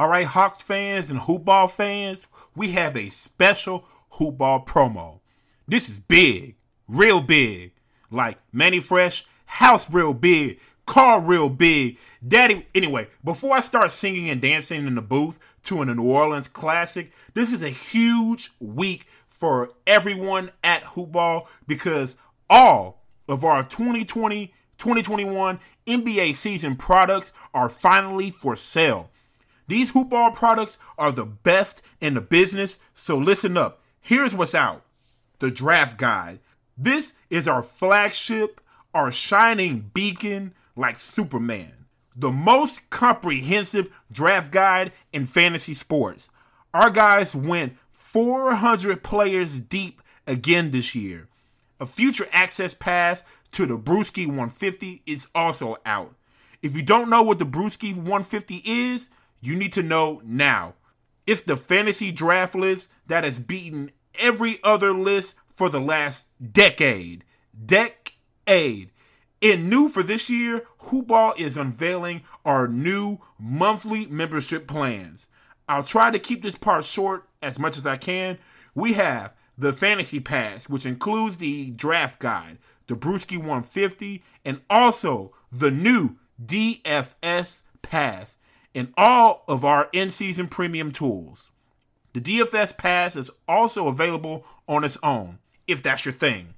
All right, Hawks fans and hoopball fans, we have a special hoopball promo. This is big, real big. Like Manny Fresh, house real big, car real big. Daddy, anyway, before I start singing and dancing in the booth to a New Orleans classic, this is a huge week for everyone at Hoopball because all of our 2020 2021 NBA season products are finally for sale. These Hoopball products are the best in the business, so listen up. Here's what's out the draft guide. This is our flagship, our shining beacon like Superman. The most comprehensive draft guide in fantasy sports. Our guys went 400 players deep again this year. A future access pass to the Bruski 150 is also out. If you don't know what the Bruski 150 is, you need to know now. It's the fantasy draft list that has beaten every other list for the last decade. Decade. In new for this year, Hoopball is unveiling our new monthly membership plans. I'll try to keep this part short as much as I can. We have the Fantasy Pass, which includes the draft guide, the Bruski 150, and also the new DFS Pass and all of our in season premium tools. The DFS Pass is also available on its own, if that's your thing.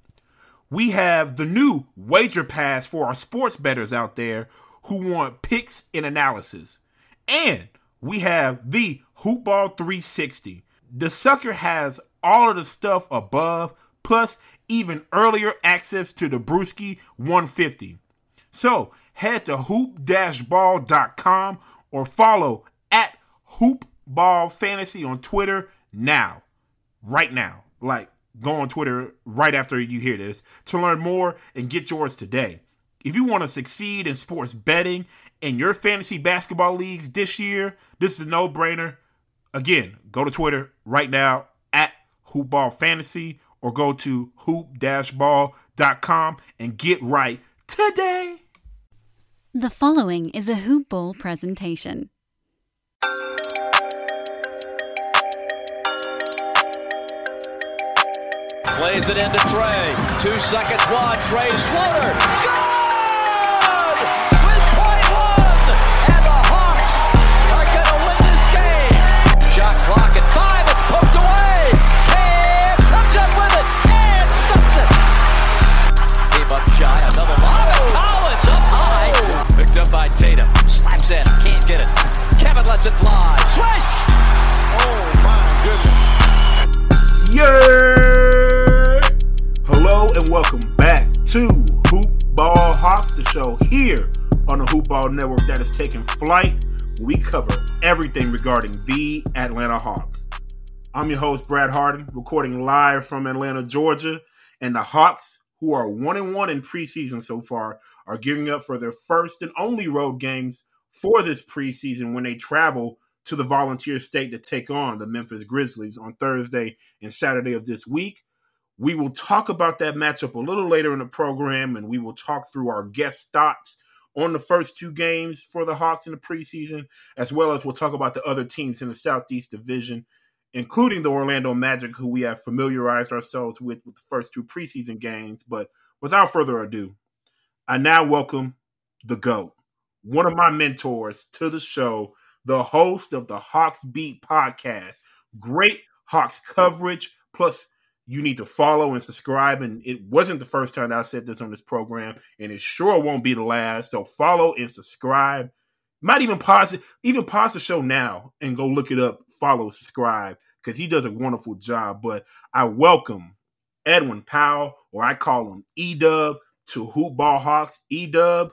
We have the new Wager Pass for our sports bettors out there who want picks and analysis. And we have the Hoopball 360. The sucker has all of the stuff above, plus even earlier access to the Bruski 150. So head to hoop-ball.com or follow at hoopball fantasy on Twitter now. Right now. Like go on Twitter right after you hear this to learn more and get yours today. If you want to succeed in sports betting in your fantasy basketball leagues this year, this is a no-brainer. Again, go to Twitter right now at hoopball fantasy or go to hoop-ball.com and get right today. The following is a Hoop Ball presentation. Plays it into Trae. Two seconds wide. Trae's floater. Good! Lets it fly. Swish! Oh my goodness. Yeah! Hello and welcome back to Hoop Ball Hawks, the show here on the Hoop Ball Network that is taking flight. We cover everything regarding the Atlanta Hawks. I'm your host, Brad Hardin, recording live from Atlanta, Georgia. And the Hawks, who are one and one in preseason so far, are gearing up for their first and only road games for this preseason when they travel to the Volunteer State to take on the Memphis Grizzlies on Thursday and Saturday of this week. We will talk about that matchup a little later in the program, and we will talk through our guest thoughts on the first two games for the Hawks in the preseason, as well as we'll talk about the other teams in the Southeast Division, including the Orlando Magic, who we have familiarized ourselves with with the first two preseason games. But without further ado, I now welcome the GOAT, one of my mentors to the show, the host of the HawksBeat podcast. Great Hawks coverage. Plus, you need to follow and subscribe. And it wasn't the first time I said this on this program, and it sure won't be the last. So follow and subscribe. Might even pause it, even pause the show now and go look it up. Follow, subscribe, because he does a wonderful job. But I welcome Edwin Powell, or I call him E Dub, to Hoop Ball Hawks. E Dub,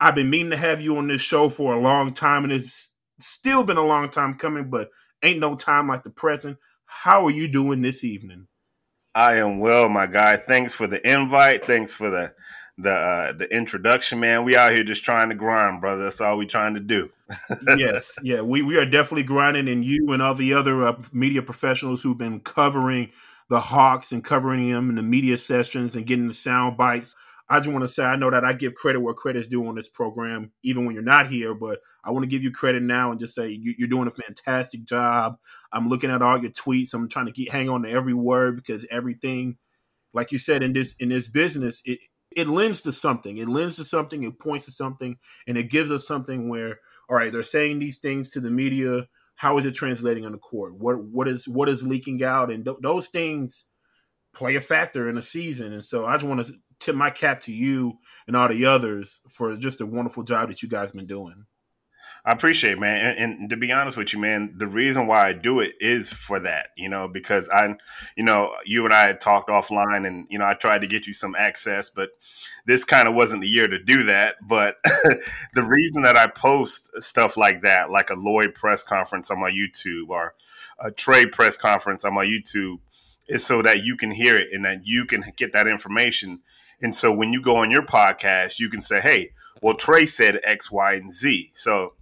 I've been meaning to have you on this show for a long time, and it's still been a long time coming, but ain't no time like the present. How are you doing this evening? I am well, my guy. Thanks for the invite. Thanks for the the uh, the introduction, man. We out here just trying to grind, brother. That's all we trying to do. yes, yeah, we we are definitely grinding, and you and all the other uh, media professionals who've been covering the Hawks and covering them in the media sessions and getting the sound bites I just want to say I know that I give credit where credit's due on this program, even when you're not here. But I want to give you credit now and just say you, are doing a fantastic job. I'm looking at all your tweets. I'm trying to get hang on to every word because everything, like you said in this in this business, it it lends to something. It lends to something. It points to something, and it gives us something where all right, they're saying these things to the media. How is it translating on the court? What what is what is leaking out? And th- those things play a factor in a season. And so I just want to tip my cap to you and all the others for just a wonderful job that you guys been doing. I appreciate it, man. And, and, to be honest with you, man, the reason why I do it is for that, you know, because I, you know, you and I had talked offline and, you know, I tried to get you some access, but this kind of wasn't the year to do that. But the reason that I post stuff like that, like a Lloyd press conference on my YouTube or a Trae press conference on my YouTube, is so that you can hear it and that you can get that information and so when you go on your podcast, you can say, hey, well, Trae said X, Y, and Z. So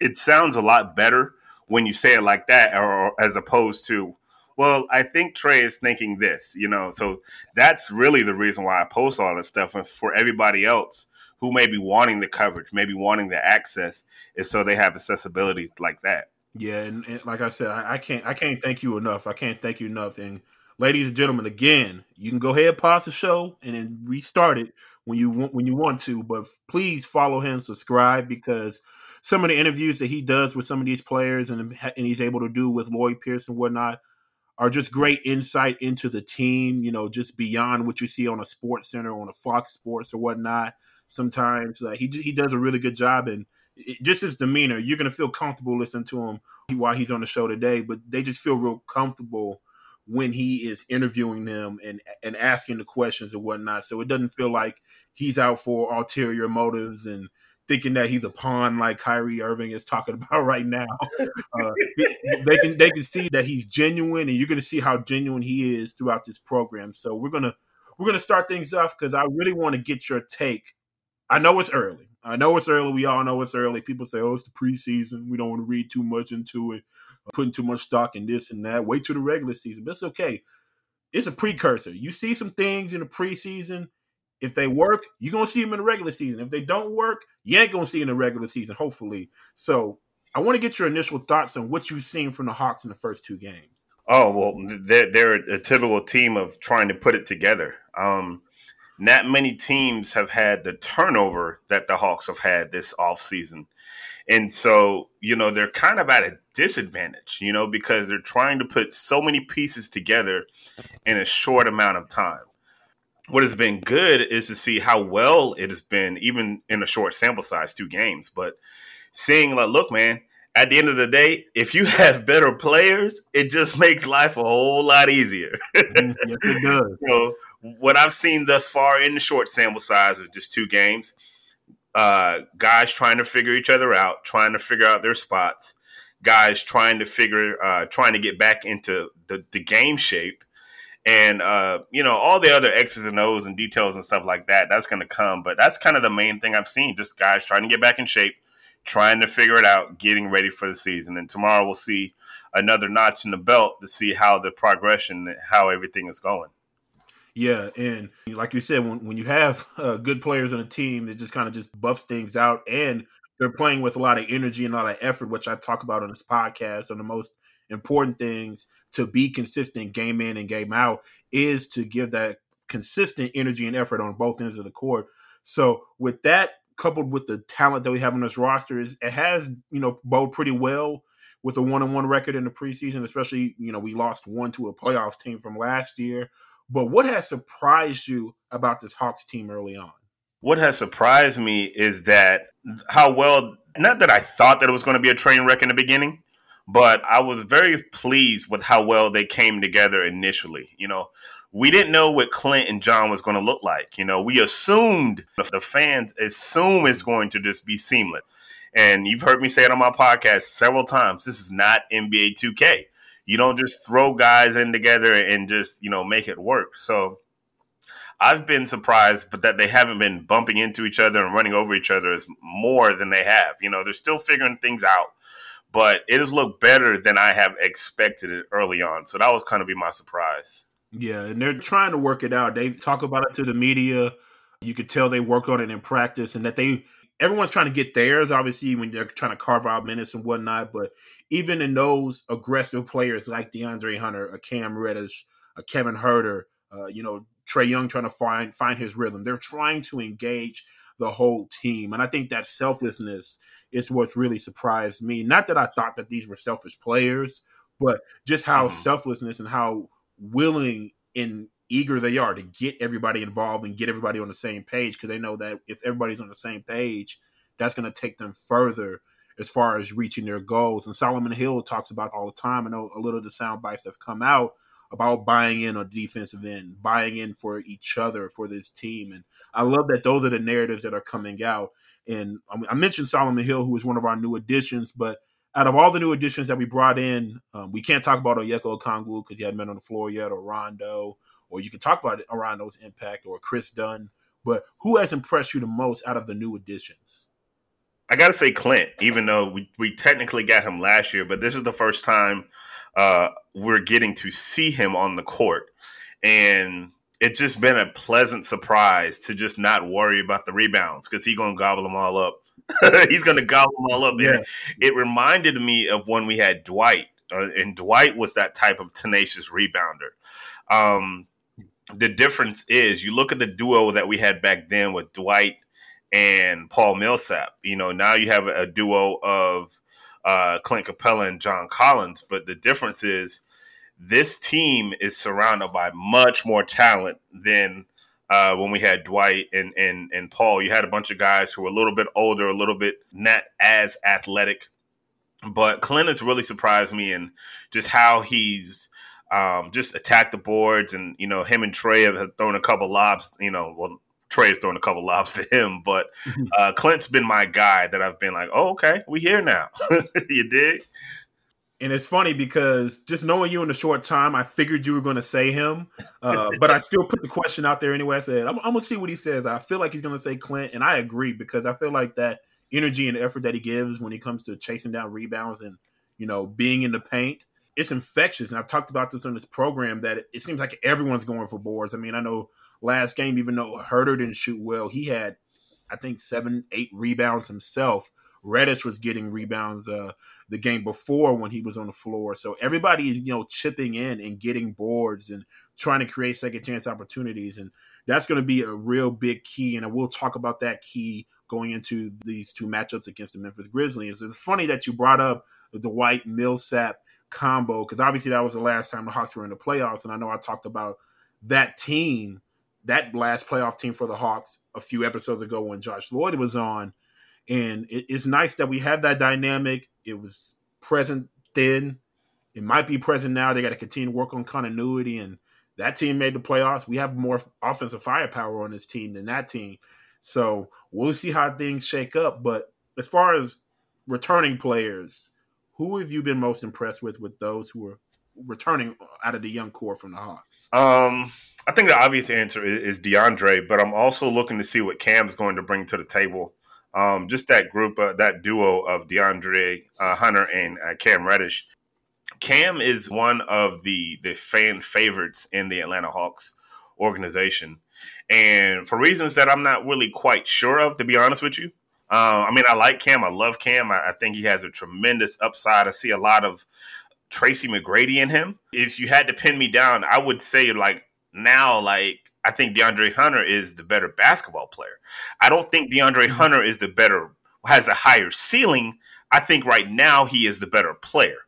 it sounds a lot better when you say it like that, or as opposed to, well, I think Trae is thinking this, you know. So that's really the reason why I post all this stuff. And for everybody else who may be wanting the coverage, maybe wanting the access, is so they have accessibility like that. Yeah, and, and like I said, I, I, can't I can't thank you enough. I can't thank you enough. And ladies and gentlemen, again, you can go ahead pause the show and then restart it when you want when you want to. But please follow him, subscribe because some of the interviews that he does with some of these players and and he's able to do with Lloyd Pierce and whatnot are just great insight into the team. You know, just beyond what you see on a SportsCenter, on a Fox Sports or whatnot. Sometimes uh, he he does a really good job and. just his demeanor, you're gonna feel comfortable listening to him while he's on the show today. But they just feel real comfortable when he is interviewing them and and asking the questions and whatnot. So it doesn't feel like he's out for ulterior motives and thinking that he's a pawn like Kyrie Irving is talking about right now. Uh, they can they can see that he's genuine, and you're going to see how genuine he is throughout this program. So we're gonna we're gonna start things off because I really want to get your take. I know it's early. I know it's early. We all know it's early. People say, "Oh, it's the preseason. We don't want to read too much into it." Putting too much stock in this and that. Wait till the regular season. But it's okay. It's a precursor. You see some things in the preseason. If they work, you're gonna see them in the regular season. If they don't work, you ain't gonna see in the regular season, hopefully. So I want to get your initial thoughts on what you've seen from the Hawks in the first two games. Oh well, they're, they're a typical team of trying to put it together. Um, not many teams have had the turnover that the Hawks have had this offseason. And so, you know, they're kind of at a disadvantage, you know, because they're trying to put so many pieces together in a short amount of time. What has been good is to see how well it has been, even in a short sample size, two games. But seeing, like, look, man, at the end of the day, if you have better players, it just makes life a whole lot easier. Mm, yes, it does. so, what I've seen thus far in the short sample size of just two games – uh, guys trying to figure each other out, trying to figure out their spots, guys trying to figure, uh, trying to get back into the, the game shape. And, uh, you know, all the other X's and O's and details and stuff like that, that's going to come. But that's kind of the main thing I've seen just guys trying to get back in shape, trying to figure it out, getting ready for the season. And tomorrow we'll see another notch in the belt to see how the progression, how everything is going. Yeah, and like you said, when, when you have uh, good players on a team, it just kind of just buffs things out, and they're playing with a lot of energy and a lot of effort, which I talk about on this podcast. Are the most important things to be consistent game in and game out is to give that consistent energy and effort on both ends of the court. So with that coupled with the talent that we have on this roster, is it has you know bowled pretty well with a one on one record in the preseason. Especially you know we lost one to a playoff team from last year. But what has surprised you about this Hawks team early on? What has surprised me is that how well, not that I thought that it was going to be a train wreck in the beginning, but I was very pleased with how well they came together initially. You know, we didn't know what Clint and John was going to look like. You know, we assumed the fans assume it's going to just be seamless. And you've heard me say it on my podcast several times. This is not NBA 2K. You don't just throw guys in together and just, you know, make it work. So I've been surprised, but that they haven't been bumping into each other and running over each other is more than they have. You know, they're still figuring things out, but it has looked better than I have expected it early on. So that was kind of be my surprise. Yeah, and they're trying to work it out. They talk about it to the media. You could tell they work on it in practice, and that they everyone's trying to get theirs. Obviously, when they're trying to carve out minutes and whatnot, but even in those aggressive players like DeAndre Hunter, a Cam Reddish, a Kevin Huerter, uh, you know Trae Young trying to find find his rhythm. They're trying to engage the whole team, and I think that selflessness is what's really surprised me. Not that I thought that these were selfish players, but just how mm-hmm. selflessness and how willing and eager they are to get everybody involved and get everybody on the same page because they know that if everybody's on the same page, that's going to take them further as far as reaching their goals. And Solomon Hill talks about all the time. I know a little of the sound bites have come out about buying in on defensive end, buying in for each other, for this team. And I love that those are the narratives that are coming out. And I mentioned Solomon Hill, who is one of our new additions, but out of all the new additions that we brought in, um, we can't talk about Onyeka Okongwu because he hadn't been on the floor yet, or Rondo, or you can talk about it around those impact, or Kris Dunn. But who has impressed you the most out of the new additions? I got to say Clint, even though we, we technically got him last year, but this is the first time uh, we're getting to see him on the court. And it's just been a pleasant surprise to just not worry about the rebounds because he's going to gobble them all up He's going to gobble them all up. Yeah. It reminded me of when we had Dwight, uh, and Dwight was that type of tenacious rebounder. Um, the difference is you look at the duo that we had back then with Dwight and Paul Millsap. You know, now you have a duo of uh, Clint Capela and John Collins, but the difference is this team is surrounded by much more talent than uh, when we had Dwight and, and and Paul. You had a bunch of guys who were a little bit older, a little bit not as athletic. But Clint has really surprised me in just how he's um, just attack the boards, and you know him and Trae have thrown a couple lobs. You know, well, Trae has thrown a couple lobs to him, but uh, Clint's been my guy that I've been like, oh, okay, we here now. you dig? And it's funny because just knowing you in a short time, I figured you were going to say him, uh, but I still put the question out there anyway. I said, I'm, I'm going to see what he says. I feel like he's going to say Clint, and I agree because I feel like that energy and effort that he gives when he comes to chasing down rebounds and, you know, being in the paint, it's infectious. And I've talked about this on this program that it, it seems like everyone's going for boards. I mean, I know last game, even though Huerter didn't shoot well, he had, I think, seven, eight rebounds himself. Reddish was getting rebounds. Uh, the game before when he was on the floor. So everybody is, you know, chipping in and getting boards and trying to create second chance opportunities. And that's going to be a real big key. And we'll talk about that key going into these two matchups against the Memphis Grizzlies. It's funny that you brought up the Dwight Millsap combo because obviously that was the last time the Hawks were in the playoffs. And I know I talked about that team, that last playoff team for the Hawks a few episodes ago when Josh Lloyd was on. And it, it's nice that we have that dynamic. It was present then. It might be present now. They got to continue to work on continuity. And that team made the playoffs. We have more offensive firepower on this team than that team. So we'll see how things shake up. But as far as returning players, who have you been most impressed with with those who are returning out of the young core from the Hawks? Um, I think the obvious answer is, is DeAndre, but I'm also looking to see what Cam's going to bring to the table um, just that group, uh, that duo of DeAndre uh, Hunter and uh, Cam Reddish. Cam is one of the the fan favorites in the Atlanta Hawks organization, and for reasons that I'm not really quite sure of, to be honest with you. Uh, I mean, I like Cam. I love Cam. I, I think he has a tremendous upside. I see a lot of Tracy McGrady in him. If you had to pin me down, I would say like now, like I think DeAndre Hunter is the better basketball player. I don't think DeAndre mm-hmm. Hunter is the better has a higher ceiling. I think right now he is the better player.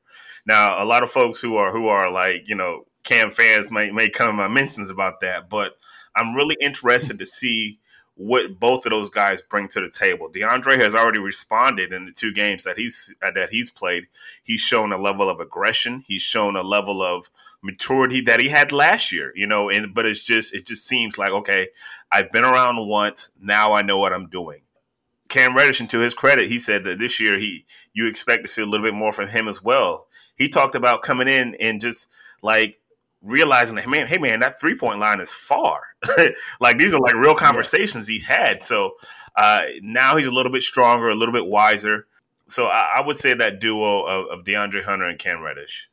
Now, a lot of folks who are who are like you know Cam fans may may come my mentions about that, but I'm really interested to see what both of those guys bring to the table. DeAndre has already responded in the two games that he's uh, that he's played. He's shown a level of aggression. He's shown a level of maturity that he had last year. You know, and but it's just it just seems like okay, I've been around once. Now I know what I'm doing. Cam Reddish, and to his credit, he said that this year he you expect to see a little bit more from him as well. He talked about coming in and just like realizing that man, hey man, that three point line is far. like these are like real conversations he had. So uh, now he's a little bit stronger, a little bit wiser. So I, I would say that duo of, of, DeAndre Hunter and Cam Reddish.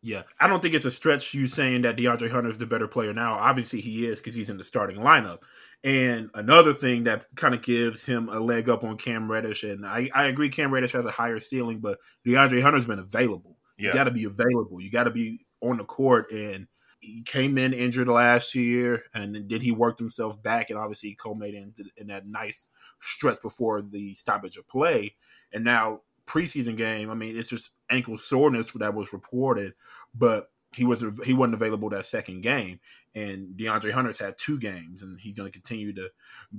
Yeah, I don't think it's a stretch you saying that DeAndre Hunter is the better player now. Obviously, he is because he's in the starting lineup. And another thing that kind of gives him a leg up on Cam Reddish, and I, I agree, Cam Reddish has a higher ceiling, but DeAndre Hunter's been available. Yeah. You got to be available. You got to be on the court and he came in injured last year and then he worked himself back and obviously he culminated in, in that nice stretch before the stoppage of play and now preseason game i mean it's just ankle soreness that was reported but he was he wasn't available that second game, and DeAndre Hunter's had two games, and he's going to continue to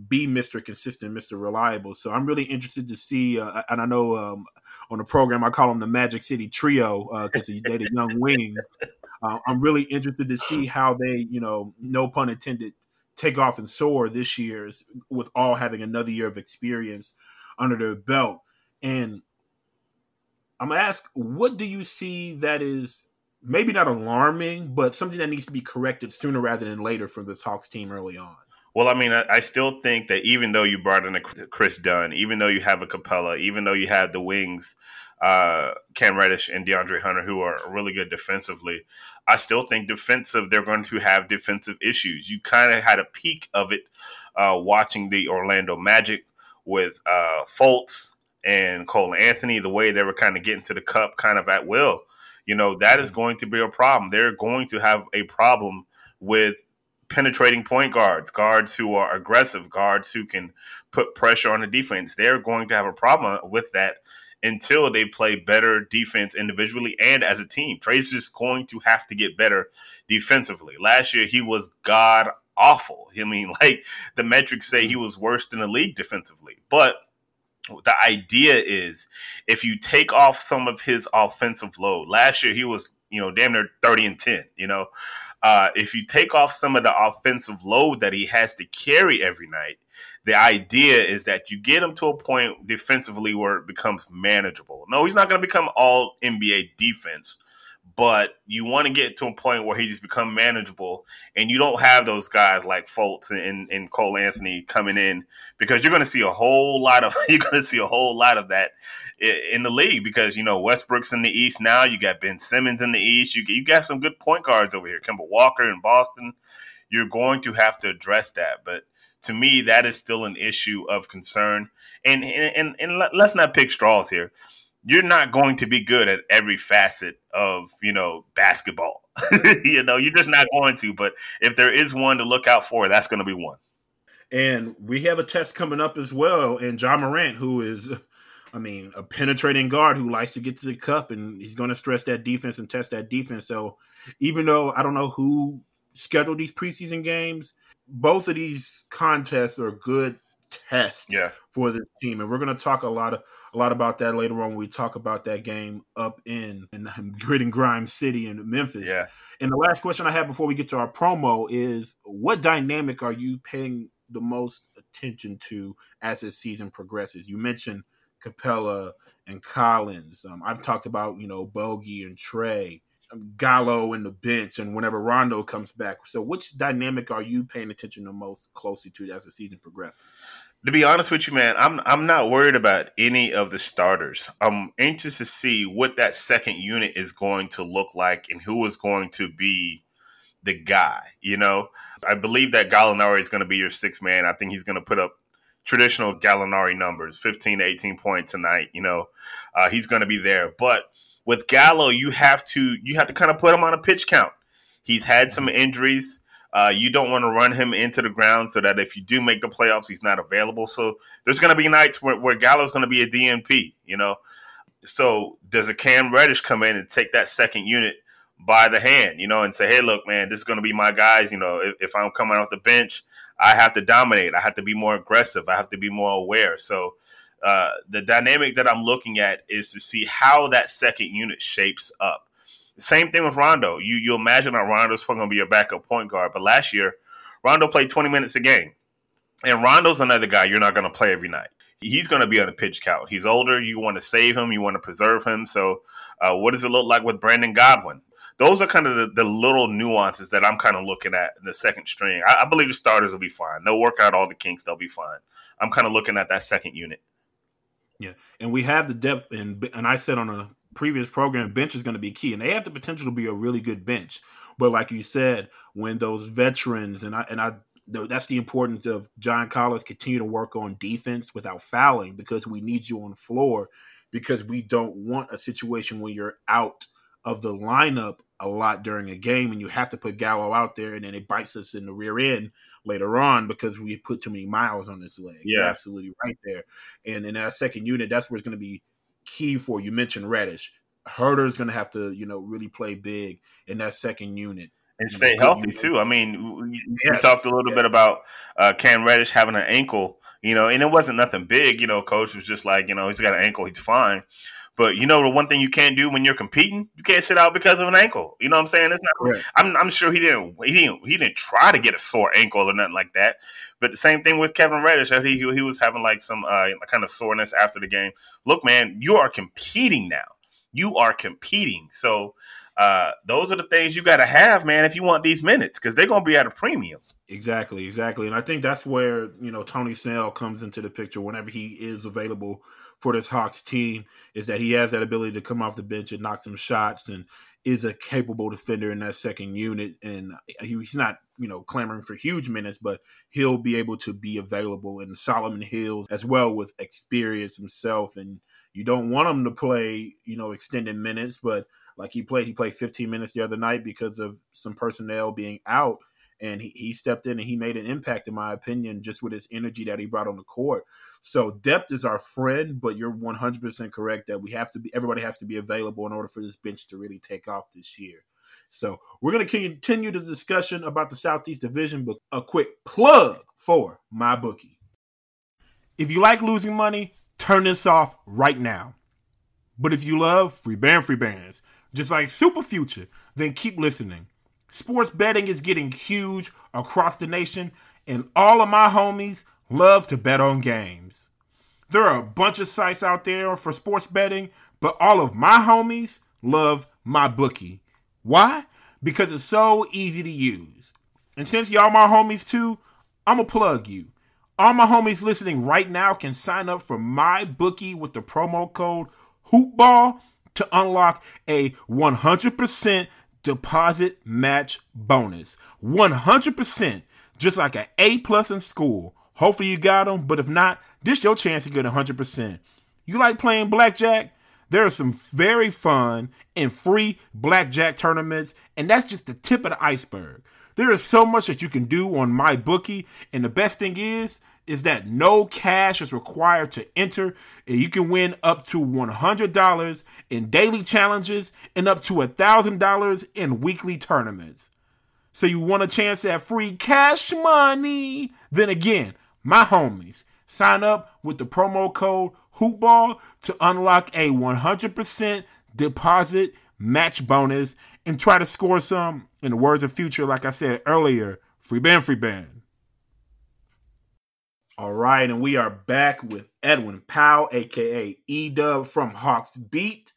be Mister Consistent, Mister Reliable. So I'm really interested to see, uh, and I know um, on the program I call him the Magic City Trio because uh, they the young wings. Uh, I'm really interested to see how they, you know, no pun intended, take off and soar this year with all having another year of experience under their belt. And I'm gonna ask, what do you see that is maybe not alarming, but something that needs to be corrected sooner rather than later for this Hawks team early on. Well, I mean, I, I, still think that even though you brought in a Kris Dunn, even though you have a Capela, even though you have the wings, uh, Cam Reddish and DeAndre Hunter, who are really good defensively, I still think defensive they're going to have defensive issues. You kind of had a peak of it uh, watching the Orlando Magic with uh, Fultz and Cole Anthony, the way they were kind of getting to the cup kind of at will you know, that is going to be a problem. They're going to have a problem with penetrating point guards, guards who are aggressive, guards who can put pressure on the defense. They're going to have a problem with that until they play better defense individually and as a team. Trae's just going to have to get better defensively. Last year, he was god awful. I mean, like the metrics say he was worse than the league defensively. But the idea is if you take off some of his offensive load, last year he was, you know, damn near 30 and 10, you know. Uh, if you take off some of the offensive load that he has to carry every night, the idea is that you get him to a point defensively where it becomes manageable. No, he's not going to become all NBA defense, but you want to get to a point where he just become manageable and you don't have those guys like Fultz and, and Cole Anthony coming in because you're going to see a whole lot of you're going to see a whole lot of that in the league because you know Westbrook's in the East now you got Ben Simmons in the East you you got some good point guards over here Kemba Walker in Boston. You're going to have to address that but to me that is still an issue of concern. And and and, and let's not pick straws here. You're not going to be good at every facet of you know basketball. you know, you're just not going to. But if there is one to look out for, that's going to be one. And we have a test coming up as well. And Ja Morant, who is, I mean, a penetrating guard who likes to get to the cup, and he's going to stress that defense and test that defense. So even though I don't know who scheduled these preseason games, both of these contests are good test yeah. for this team. And we're going to talk a lot of a lot about that later on when we talk about that game up in, in grit and grime city in Memphis. Yeah. And the last question I have before we get to our promo is what dynamic are you paying the most attention to as this season progresses? You mentioned Capela and Collins. Um, I've talked about, you know, Bogi and Trae. Gallo in the bench and whenever Rondo comes back. So, which dynamic are you paying attention the most closely to as the season progresses? To be honest with you, man, I'm I'm not worried about any of the starters. I'm anxious to see what that second unit is going to look like and who is going to be the guy. You know, I believe that Gallinari is going to be your sixth man. I think he's going to put up traditional Gallinari numbers, 15 to 18 points tonight. You know, uh, he's going to be there, but with Gallo, you have to you have to kind of put him on a pitch count. He's had some injuries. Uh, you don't want to run him into the ground so that if you do make the playoffs, he's not available. So there's going to be nights where, where Gallo's going to be a DNP, you know. So does a Cam Reddish come in and take that second unit by the hand, you know, and say, hey, look, man, this is going to be my guys. You know, if, if I'm coming off the bench, I have to dominate. I have to be more aggressive. I have to be more aware. So uh, the dynamic that I'm looking at is to see how that second unit shapes up. Same thing with Rondo. You you imagine that Rondo's probably going to be your backup point guard, but last year Rondo played 20 minutes a game, and Rondo's another guy you're not going to play every night. He's going to be on a pitch count. He's older. You want to save him. You want to preserve him. So, uh, what does it look like with Brandon Goodwin? Those are kind of the, the little nuances that I'm kind of looking at in the second string. I, I believe the starters will be fine. They'll work out all the kinks. They'll be fine. I'm kind of looking at that second unit. Yeah, and we have the depth, and and I said on a previous program, bench is going to be key, and they have the potential to be a really good bench. But like you said, when those veterans and I and I that's the importance of John Collins continue to work on defense without fouling because we need you on floor because we don't want a situation where you're out of the lineup a lot during a game and you have to put Gallo out there and then it bites us in the rear end later on because we put too many miles on this leg. Yeah. You're absolutely right there. And in that second unit, that's where it's going to be key for. You mentioned Reddish. Huerter's going to have to, you know, really play big in that second unit and stay healthy too. I mean, we, yes. we talked a little bit about uh, Cam Reddish having an ankle, you know, and it wasn't nothing big. You know, coach was just like, you know, he's got an ankle, he's fine. But you know the one thing you can't do when you're competing, you can't sit out because of an ankle. You know what I'm saying? It's not. Right. I'm, I'm sure he didn't. He didn't. He didn't try to get a sore ankle or nothing like that. But the same thing with Kevin Reddish. He he was having like some uh, kind of soreness after the game. Look, man, you are competing now. You are competing. So uh, those are the things you got to have, man, if you want these minutes because they're going to be at a premium. Exactly, exactly, and I think that's where you know Tony Snell comes into the picture whenever he is available for this Hawks team is that he has that ability to come off the bench and knock some shots and is a capable defender in that second unit. And he's not, you know, clamoring for huge minutes, but he'll be able to be available. And Solomon Hills, as well, with experience himself. And you don't want him to play, you know, extended minutes, but like he played, he played 15 minutes the other night because of some personnel being out and he, he stepped in and he made an impact, in my opinion, just with his energy that he brought on the court. So depth is our friend, but you're 100% correct that we have to be everybody has to be available in order for this bench to really take off this year. So we're going to continue the discussion about the Southeast Division, but a quick plug for MyBookie. If you like losing money, turn this off right now. But if you love free band free bands, just like Super Future, then keep listening. Sports betting is getting huge across the nation, and all of my homies love to bet on games. There are a bunch of sites out there for sports betting, but all of my homies love MyBookie. Why? Because it's so easy to use. And since y'all my homies too, I'm gonna plug you. All my homies listening right now can sign up for MyBookie with the promo code HoopBall to unlock a 100% deposit match bonus. 100%, just like an A plus in school. Hopefully you got them, but if not, this your chance to get 100%. You like playing blackjack? There are some very fun and free blackjack tournaments, and that's just the tip of the iceberg. There is so much that you can do on MyBookie, and the best thing is is that no cash is required to enter, and you can win up to $100 in daily challenges and up to $1,000 in weekly tournaments. So you want a chance at free cash money? Then again, my homies, sign up with the promo code HoopBall to unlock a 100% deposit match bonus and try to score some, in the words of Future, like I said earlier, free band, free band. All right, and we are back with Edwin Powell, aka Edub from HawksBeat,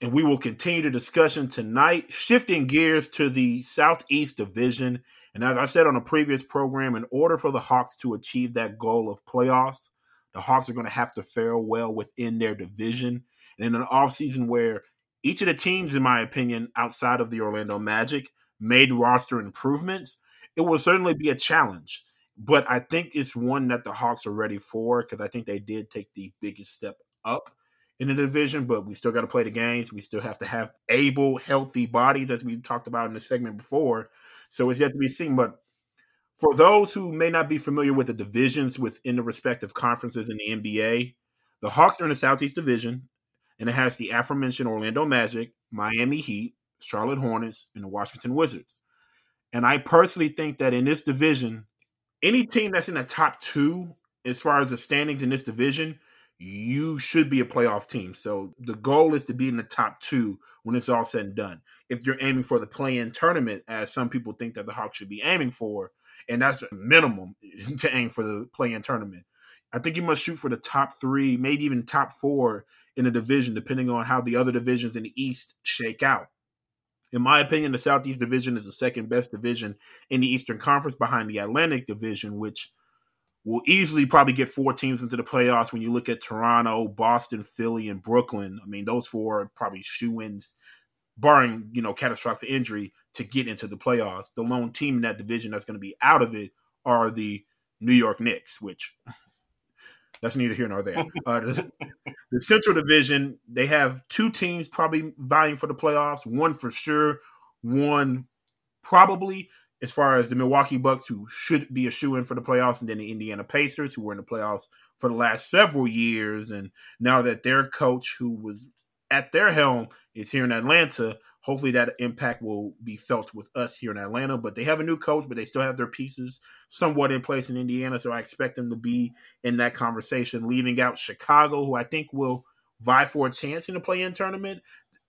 and we will continue the discussion tonight, shifting gears to the Southeast Division. And as I said on a previous program, in order for the Hawks to achieve that goal of playoffs, the Hawks are going to have to fare well within their division. And in an offseason where each of the teams, in my opinion, outside of the Orlando Magic, made roster improvements, it will certainly be a challenge but I think it's one that the Hawks are ready for because I think they did take the biggest step up in the division, but we still got to play the games. We still have to have able, healthy bodies, as we talked about in the segment before. So it's yet to be seen. But For those who may not be familiar with the divisions within the respective conferences in the NBA, the Hawks are in the Southeast Division, and it has the aforementioned Orlando Magic, Miami Heat, Charlotte Hornets, and the Washington Wizards. And I personally think that in this division, any team that's in the top two as far as the standings in this division, you should be a playoff team. So the goal is to be in the top two when it's all said and done. If you're aiming for the play-in tournament, as some people think that the Hawks should be aiming for, and that's a minimum to aim for the play-in tournament. I think you must shoot for the top three, maybe even top four in the division, depending on how the other divisions in the East shake out. In my opinion, the Southeast Division is the second best division in the Eastern Conference behind the Atlantic Division, which will easily probably get four teams into the playoffs when you look at Toronto, Boston, Philly, and Brooklyn. I mean, those four are probably shoe ins, barring, you know, catastrophic injury to get into the playoffs. The lone team in that division that's going to be out of it are the New York Knicks, which that's neither here nor there. Uh, the, the, Central Division, they have two teams probably vying for the playoffs. One for sure, one probably. As far as the Milwaukee Bucks, who should be a shoe in for the playoffs, and then the Indiana Pacers, who were in the playoffs for the last several years, and now that their coach, who was at their helm, is here in Atlanta, hopefully that impact will be felt with us here in Atlanta. But they have a new coach, but they still have their pieces somewhat in place in Indiana. So I expect them to be in that conversation, leaving out Chicago, who I think will vie for a chance in the play-in tournament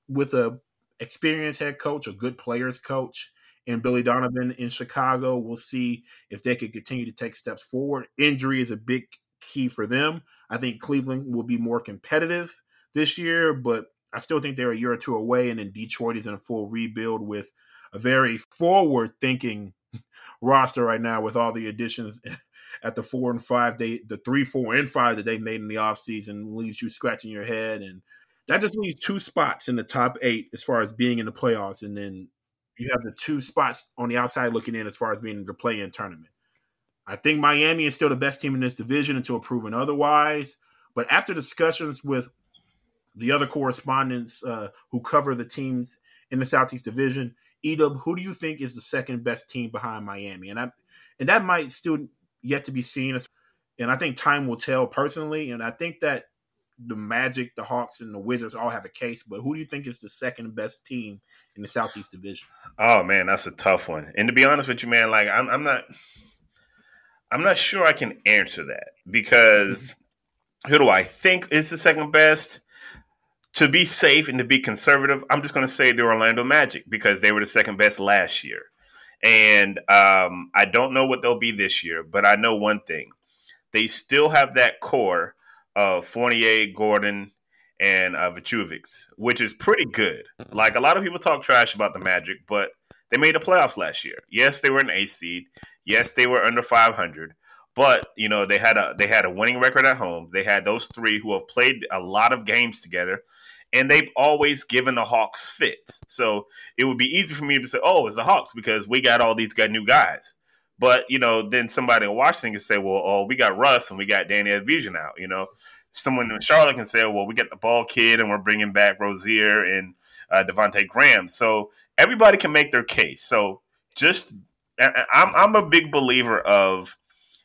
with a experienced head coach, a good players coach, and Billy Donovan in Chicago. We'll see if they could continue to take steps forward. Injury is a big key for them. I think Cleveland will be more competitive this year, but I still think they're a year or two away, and then Detroit is in a full rebuild with a very forward thinking roster right now with all the additions at the four and five they the three, four, and five that they made in the offseason leaves you scratching your head and that just leaves two spots in the top eight as far as being in the playoffs, and then you have the two spots on the outside looking in as far as being in the play-in tournament. I think Miami is still the best team in this division until proven otherwise. But after discussions with the other correspondents uh, who cover the teams in the Southeast Division. Edub, who do you think is the second best team behind Miami? And I, and that might still yet to be seen. And I think time will tell personally. And I think that the Magic, the Hawks, and the Wizards all have a case. But who do you think is the second best team in the Southeast Division? Oh man, that's a tough one. And to be honest with you, man, like I'm, I'm not, I'm not sure I can answer that because who do I think is the second best? To be safe and to be conservative, I'm just going to say the Orlando Magic because they were the second best last year. And um, I don't know what they'll be this year, but I know one thing. They still have that core of Fournier, Gordon, and uh, which is pretty good. Like a lot of people talk trash about the Magic, but they made the playoffs last year. Yes, they were an A seed. Yes, they were under 500. But you know they had a they had a winning record at home. They had those three who have played a lot of games together and they've always given the Hawks fits. So it would be easy for me to say, "Oh, it's the Hawks" because we got all these got new guys. But you know, then somebody in Washington can say, "Well, oh, we got Russ and we got Deni Avdija out." You know, someone in Charlotte can say, "Well, we got the ball kid and we're bringing back Rozier and uh, Devonte Graham." So everybody can make their case. So just, I'm I'm a big believer of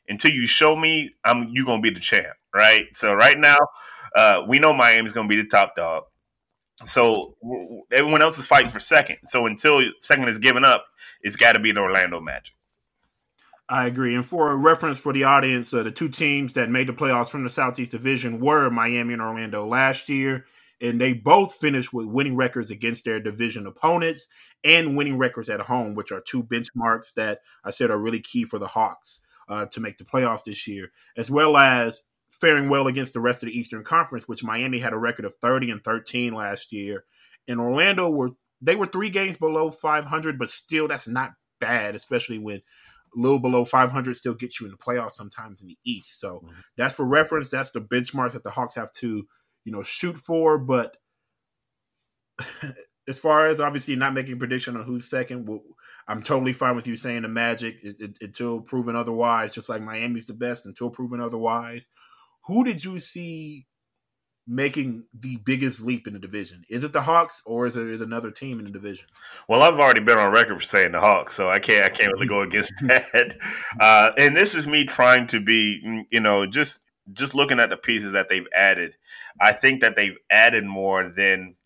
until you show me, I'm you gonna be the champ, right? So right now. Uh, we know Miami's to be the top dog. So everyone else is fighting for second. So until second is given up, it's got to be the Orlando Magic. I agree. And for a reference for the audience, uh, the two teams that made the playoffs from the Southeast Division were Miami and Orlando last year. And they both finished with winning records against their division opponents and winning records at home, which are two benchmarks that I said are really key for the Hawks uh, to make the playoffs this year, as well as faring well against the rest of the Eastern Conference, which Miami had a record of 30 and 13 last year. And Orlando were they were three games below 500, but still that's not bad, especially when a little below 500 still gets you in the playoffs sometimes in the East. So mm-hmm. that's for reference. That's the benchmark that the Hawks have to, you know, shoot for. But as far as obviously not making a prediction on who's second, well, I'm totally fine with you saying the Magic it, it, until proven otherwise. Just like Miami's the best until proven otherwise who did you see making the biggest leap in the division? Is it the Hawks or is it another team in the division? Well, I've already been on record for saying the Hawks, so I can't I can't really go against that. Uh, and this is me trying to be, you know, just just looking at the pieces that they've added. I think that they've added more than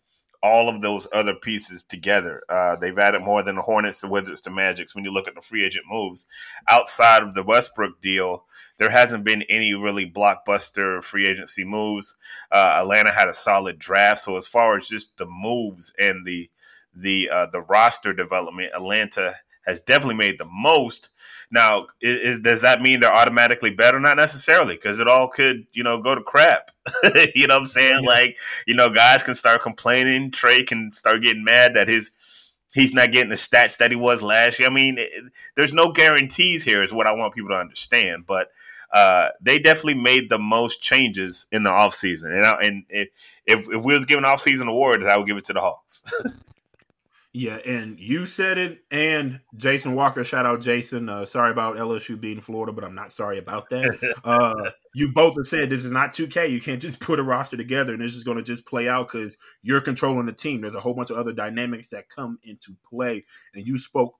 all of those other pieces together. Uh, they've added more than the Hornets, the Wizards, the Magics. When you look at the free agent moves outside of the Westbrook deal, there hasn't been any really blockbuster free agency moves. Uh, Atlanta had a solid draft, so as far as just the moves and the the uh, the roster development, Atlanta has definitely made the most. Now, is, is, does that mean they're automatically better? Not necessarily, because it all could, you know, go to crap. you know what I'm saying? Yeah. Like, you know, guys can start complaining. Trae can start getting mad that his he's not getting the stats that he was last year. I mean, it, there's no guarantees here, is what I want people to understand. But uh, they definitely made the most changes in the offseason. And, and if, if, if we was giving offseason awards, I would give it to the Hawks. Yeah, and you said it, and Jason Walker. Shout out Jason. Uh, sorry about LSU being Florida, but I'm not sorry about that. uh, you both have said this is not 2K. You can't just put a roster together and it's just going to just play out because you're controlling the team. There's a whole bunch of other dynamics that come into play, and you spoke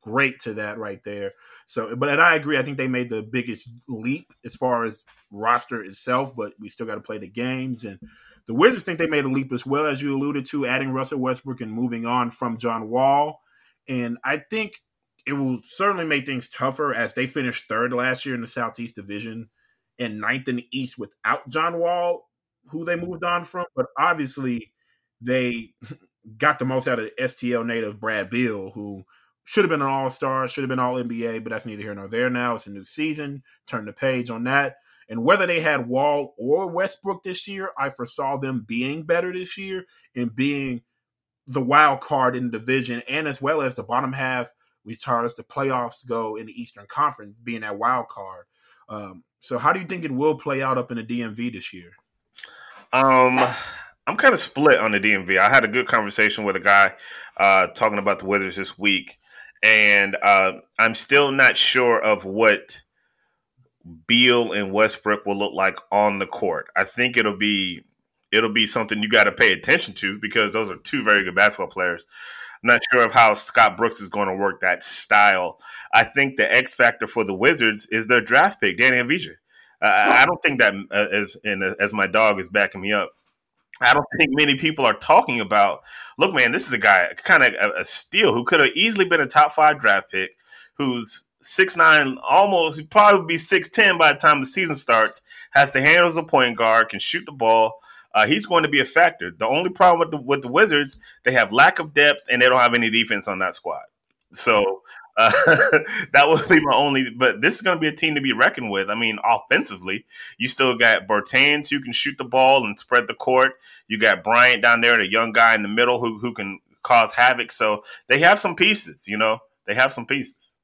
great to that right there. So, but and I agree. I think they made the biggest leap as far as roster itself, but we still got to play the games and the Wizards think they made a leap as well, as you alluded to, adding Russell Westbrook and moving on from John Wall. And I think it will certainly make things tougher as they finished third last year in the Southeast Division and ninth in the East without John Wall, who they moved on from. But obviously, they got the most out of STL native Brad Beal, who should have been an All Star, should have been All NBA, but that's neither here nor there. Now it's a new season. Turn the page on that. And whether they had Wall or Westbrook this year, I foresaw them being better this year and being the wild card in the division, and as well as the bottom half, we start as the playoffs go in the Eastern Conference, being that wild card. Um, so, how do you think it will play out up in the DMV this year? Um, I'm kind of split on the DMV. I had a good conversation with a guy uh, talking about the Wizards this week, and uh, I'm still not sure of what Beal and Westbrook will look like on the court. I think it'll be it'll be something you got to pay attention to because those are two very good basketball players. I'm not sure of how Scott Brooks is going to work that style. I think the X factor for the Wizards is their draft pick, Deni Avdija. Uh, I don't think that uh, as and uh, as my dog is backing me up. I don't think many people are talking about. Look, man, this is a guy kind of a, steal who could have easily been a top five draft pick, who's six nine, almost he'd probably be six ten by the time the season starts. Has the handles a point guard, can shoot the ball. Uh, he's going to be a factor. The only problem with the, with the Wizards, they have lack of depth and they don't have any defense on that squad. So uh, that would be my only. But this is going to be a team to be reckoned with. I mean, offensively, you still got Bertans who can shoot the ball and spread the court. You got Bryant down there, the young guy in the middle who who can cause havoc. So they have some pieces. You know, they have some pieces.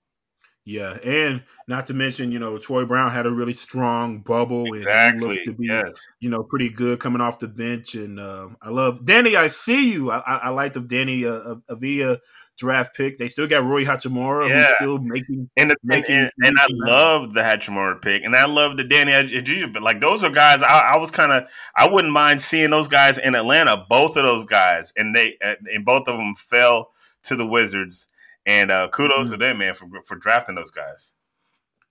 Yeah, and not to mention, you know, Troy Brown had a really strong bubble exactly. and looked to be, yes. you know, pretty good coming off the bench. And um, I love Deni. I see you. I, I, I like the Deni uh, Avdija draft pick. They still got Rui Hachimura, yeah. who's still making and the, making, and, and, and I love the Hachimura pick, and I love the Deni. But like those are guys, I, I was kind of I wouldn't mind seeing those guys in Atlanta. Both of those guys, and they and both of them fell to the Wizards and uh, kudos mm-hmm. to them, man, for for drafting those guys.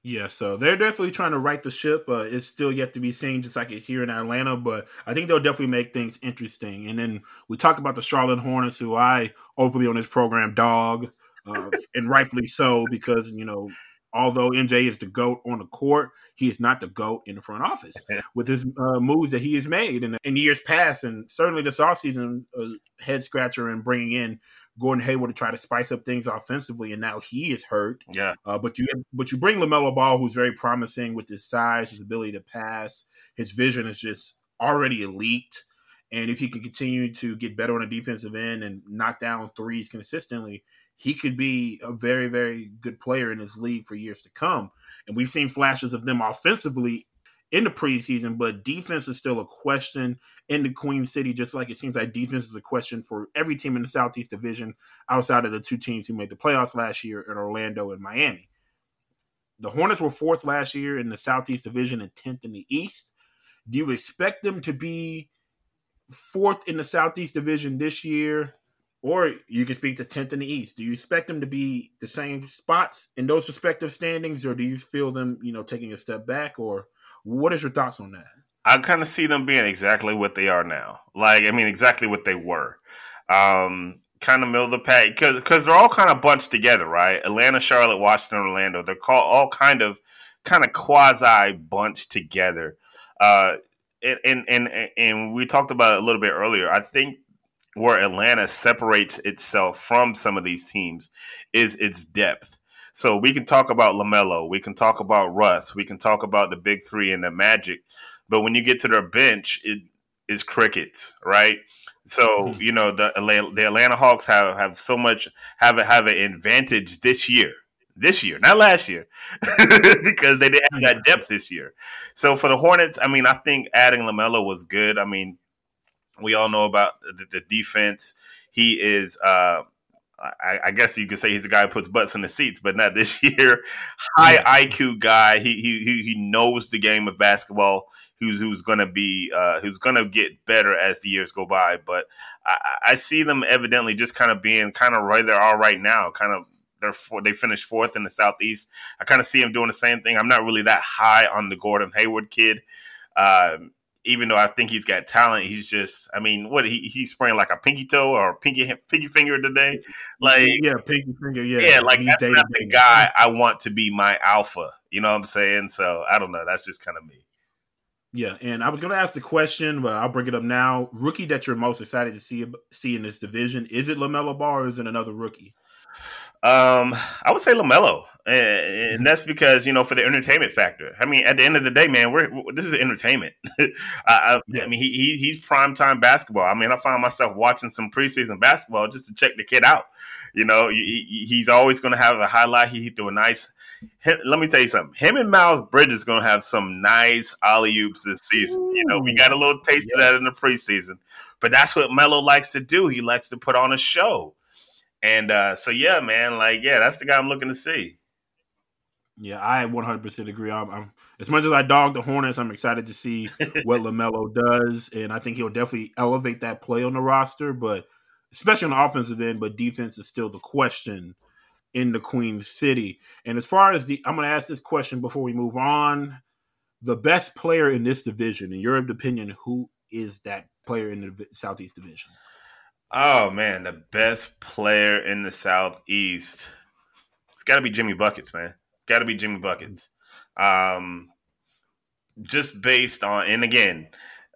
Yeah, so they're definitely trying to right the ship. Uh, it's still yet to be seen, just like it's here in Atlanta, but I think they'll definitely make things interesting. And then we talk about the Charlotte Hornets, who I openly on this program dog, uh, and rightfully so, because you know, although MJ is the goat on the court, he is not the goat in the front office with his uh, moves that he has made in, in years past, and certainly this offseason, uh, head scratcher and bringing in Gordon Hayward to try to spice up things offensively, and now he is hurt. Yeah. Uh, but you but you bring LaMelo Ball, who's very promising with his size, his ability to pass, his vision is just already elite. And if he can continue to get better on the defensive end and knock down threes consistently, he could be a very, very good player in this league for years to come. And we've seen flashes of them offensively in the preseason, but defense is still a question in the Queen City, just like it seems like defense is a question for every team in the Southeast Division outside of the two teams who made the playoffs last year in Orlando and Miami. The Hornets were fourth last year in the Southeast Division and 10th in the East. Do you expect them to be fourth in the Southeast Division this year, or you can speak to tenth in the East. Do you expect them to be the same spots in those respective standings, or do you feel them, you know, taking a step back, or what is your thoughts on that? I kind of see them being exactly what they are now. Like, I mean, exactly what they were. Um, kind of middle of the pack because because they're all kind of bunched together, right? Atlanta, Charlotte, Washington, Orlando. They're called all kind of kind of quasi bunched together. Uh, and, and and and we talked about it a little bit earlier. I think where Atlanta separates itself from some of these teams is its depth. So we can talk about LaMelo, we can talk about Russ, we can talk about the big three and the Magic, but when you get to their bench, it is crickets, right? So mm-hmm. you know the the Atlanta Hawks have, have so much have have an advantage this year, this year, not last year, because they didn't have that depth this year. So for the Hornets, I mean, I think adding LaMelo was good. I mean, we all know about the, the defense. He is. Uh, I, I, guess you could say he's a guy who puts butts in the seats, but not this year. High IQ guy. He he he knows the game of basketball who's who's going to be uh, who's to get better as the years go by. But I, I see them evidently just kind of being kind of right there all right now. Kind of they're for, they finished fourth in the southeast. I kind of see them doing the same thing. I'm not really that high on the Gordon Hayward kid. Um, even though I think he's got talent, he's just, I mean, what he he's spraying like a pinky toe or pinky pinky finger today, like yeah, pinky finger, yeah, yeah, like that's not the guy I want to be my alpha. You know what I'm saying? So I don't know. That's just kind of me. Yeah, and I was going to ask the question, but I'll bring it up now. Rookie that you're most excited to see see in this division is it LaMelo Ball or is it another rookie? Um, I would say LaMelo, and that's because you know for the entertainment factor. I mean, at the end of the day, man, we're, this is entertainment. I, I, I, mean, he, he he's prime time basketball. I mean, I find myself watching some preseason basketball just to check the kid out. You know, he, he's always going to have a highlight. He threw a nice him, let me tell you something. Him and Miles Bridges going to have some nice alley oops this season. Ooh. You know, we got a little taste yeah. of that in the preseason, but that's what Melo likes to do. He likes to put on a show, and uh, so yeah, man, like yeah, that's the guy I'm looking to see. Yeah, I 100% agree. I'm, I'm, as much as I dog the Hornets, I'm excited to see what LaMelo does, and I think he'll definitely elevate that play on the roster. But especially on the offensive end, but defense is still the question in the Queen City. And as far as the, I'm going to ask this question before we move on. The best player in this division, in your opinion, who is that player in the Southeast Division? Oh man, the best player in the Southeast. It's got to be Jimmy Buckets, man. Got to be Jimmy Buckets. Um, just based on, and again,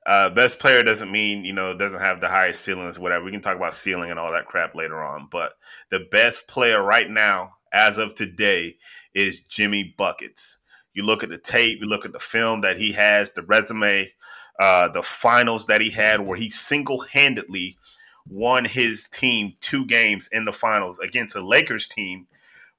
uh, best player doesn't mean you know doesn't have the highest ceilings, whatever. We can talk about ceiling and all that crap later on. But the best player right now, as of today, is Jimmy Buckets. You look at the tape, you look at the film that he has, the resume, uh, the finals that he had, where he single handedly won his team two games in the finals against a Lakers team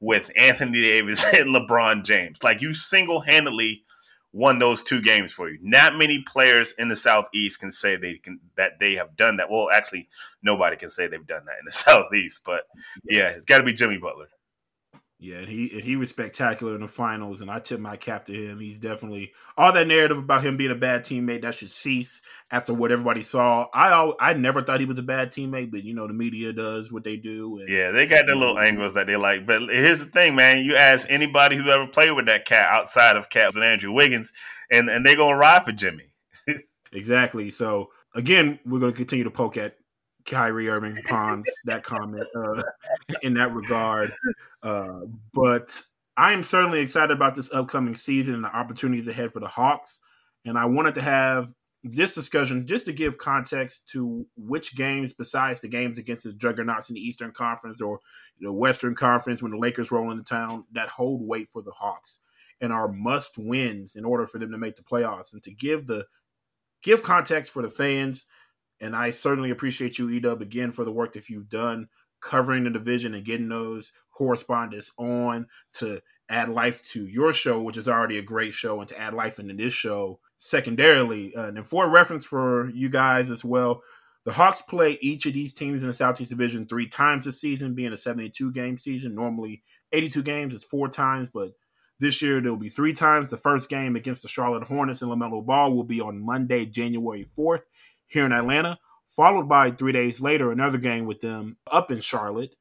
with Anthony Davis and LeBron James. Like you single handedly won those two games for you. Not many players in the Southeast can say they can that they have done that. Well, actually, nobody can say they've done that in the Southeast. But yeah, it's got to be Jimmy Butler. Yeah, and he and he was spectacular in the finals, and I tip my cap to him. He's definitely all that narrative about him being a bad teammate that should cease after what everybody saw. I I never thought he was a bad teammate, but you know the media does what they do. And, yeah, they got their little um, angles that they like. But here's the thing, man. You ask anybody who ever played with that cat outside of Caps and Andrew Wiggins, and and they're gonna ride for Jimmy. exactly. So again, we're gonna continue to poke at Kyrie Irving pawns that comment uh, in that regard. Uh, but I am certainly excited about this upcoming season and the opportunities ahead for the Hawks. And I wanted to have this discussion just to give context to which games, besides the games against the juggernauts in the Eastern Conference or the Western Conference when the Lakers roll into town, that hold weight for the Hawks and are must wins in order for them to make the playoffs. And to give the give context for the fans – and I certainly appreciate you, Edub, again for the work that you've done covering the division and getting those correspondents on to add life to your show, which is already a great show, and to add life into this show secondarily. Uh, and for reference for you guys as well, the Hawks play each of these teams in the Southeast Division three times this season, being a 72 game season. Normally, 82 games is four times, but this year there will be three times. The first game against the Charlotte Hornets and LaMelo Ball will be on Monday, January 4th here in Atlanta, followed by three days later another game with them up in Charlotte.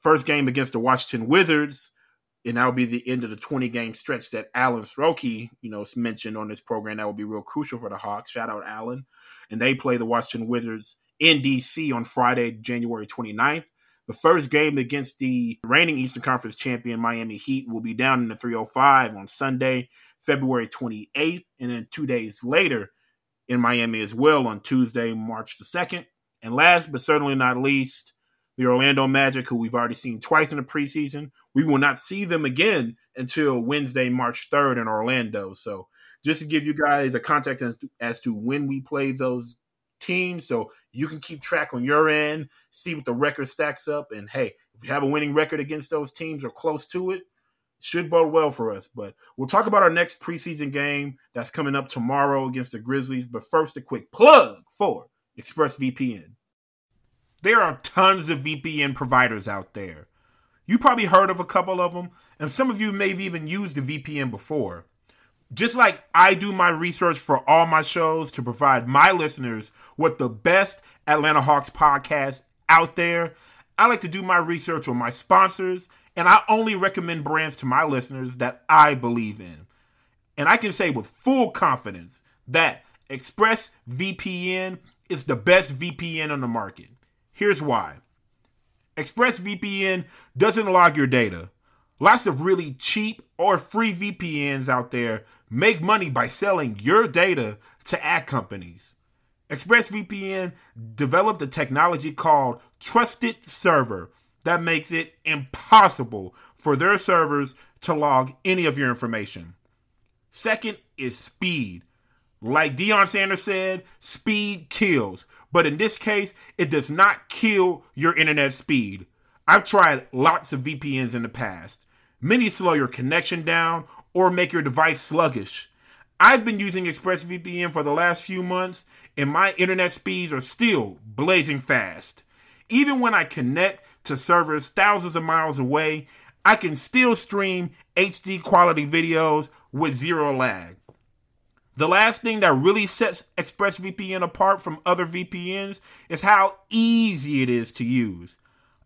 First game against the Washington Wizards, and that'll be the end of the 20 game stretch that Alan Sroki, you know, mentioned on this program. That will be real crucial for the Hawks. Shout out Alan. And they play the Washington Wizards in DC on Friday, January 29th. The first game against the reigning Eastern Conference champion Miami Heat will be down in the 305 on Sunday, February 28th. And then two days later in Miami as well on Tuesday, March the 2nd. And last but certainly not least, the Orlando Magic, who we've already seen twice in the preseason. We will not see them again until Wednesday, March 3rd in Orlando. So just to give you guys a context as to, as to when we play those teams so you can keep track on your end, see what the record stacks up. And hey, if you have a winning record against those teams or close to it, should bode well for us. But we'll talk about our next preseason game that's coming up tomorrow against the Grizzlies. But first, a quick plug for ExpressVPN. There are tons of VPN providers out there. You probably heard of a couple of them, and some of you may have even used a VPN before. Just like I do my research for all my shows to provide my listeners with the best Atlanta Hawks podcast out there, I like to do my research on my sponsors, and I only recommend brands to my listeners that I believe in. And I can say with full confidence that ExpressVPN is the best VPN on the market. Here's why ExpressVPN doesn't log your data. Lots of really cheap or free VPNs out there make money by selling your data to ad companies. ExpressVPN developed a technology called Trusted Server that makes it impossible for their servers to log any of your information. Second is speed. Like Deion Sanders said, speed kills. But in this case, it does not kill your internet speed. I've tried lots of VPNs in the past. Many slow your connection down or make your device sluggish. I've been using ExpressVPN for the last few months, and my internet speeds are still blazing fast. Even when I connect to servers thousands of miles away, I can still stream HD quality videos with zero lag. The last thing that really sets ExpressVPN apart from other VPNs is how easy it is to use.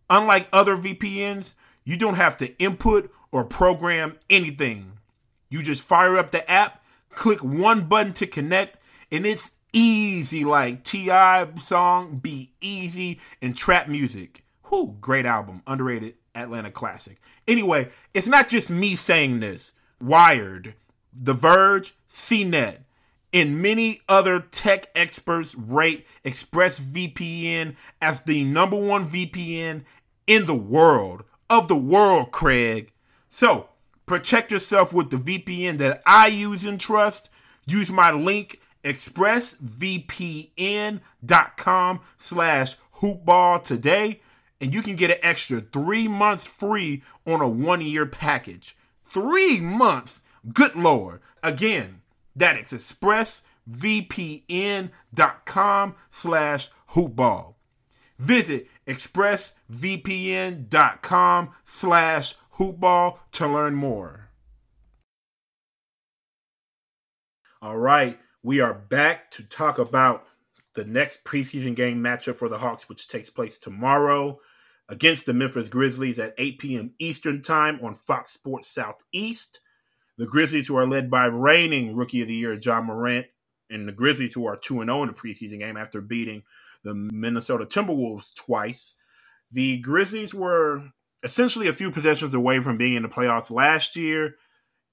Unlike other VPNs, you don't have to input or program anything. You just fire up the app, click one button to connect, and it's easy like T.I. song Be Easy and trap music. Great album, underrated Atlanta classic. Anyway, it's not just me saying this. Wired, The Verge, CNET, and many other tech experts rate ExpressVPN as the number one VPN in the world, of the world, Craig. So, protect yourself with the VPN that I use and trust. Use my link expressvpn.com slash hoopball today and you can get an extra three months free on a one-year package. Three months? Good Lord. Again, that is expressvpn.com slash hoopball. Visit expressvpn.com slash hoopball to learn more. All right, we are back to talk about the next preseason game matchup for the Hawks, which takes place tomorrow against the Memphis Grizzlies at 8 p.m. Eastern Time on Fox Sports Southeast. The Grizzlies, who are led by reigning Rookie of the Year Ja Morant, and the Grizzlies, who are 2 0 in the preseason game after beating the Minnesota Timberwolves twice. The Grizzlies were essentially a few possessions away from being in the playoffs last year.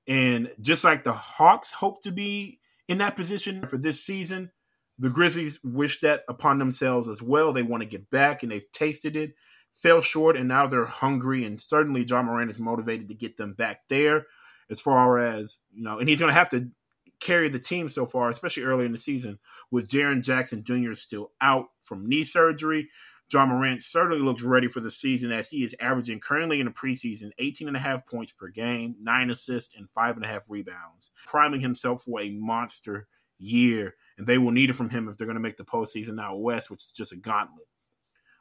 And just like the Hawks hope to be in that position for this season, the Grizzlies wish that upon themselves as well. They want to get back and they've tasted it, fell short, and now they're hungry. And certainly Ja Morant is motivated to get them back there as far as, you know, and he's going to have to carry the team so far, especially early in the season, with Jaren Jackson Jr. still out from knee surgery. Ja Morant certainly looks ready for the season as he is averaging currently in the preseason 18 and a half points per game, nine assists, and five and a half rebounds, priming himself for a monster year. And they will need it from him if they're going to make the postseason out west, which is just a gauntlet.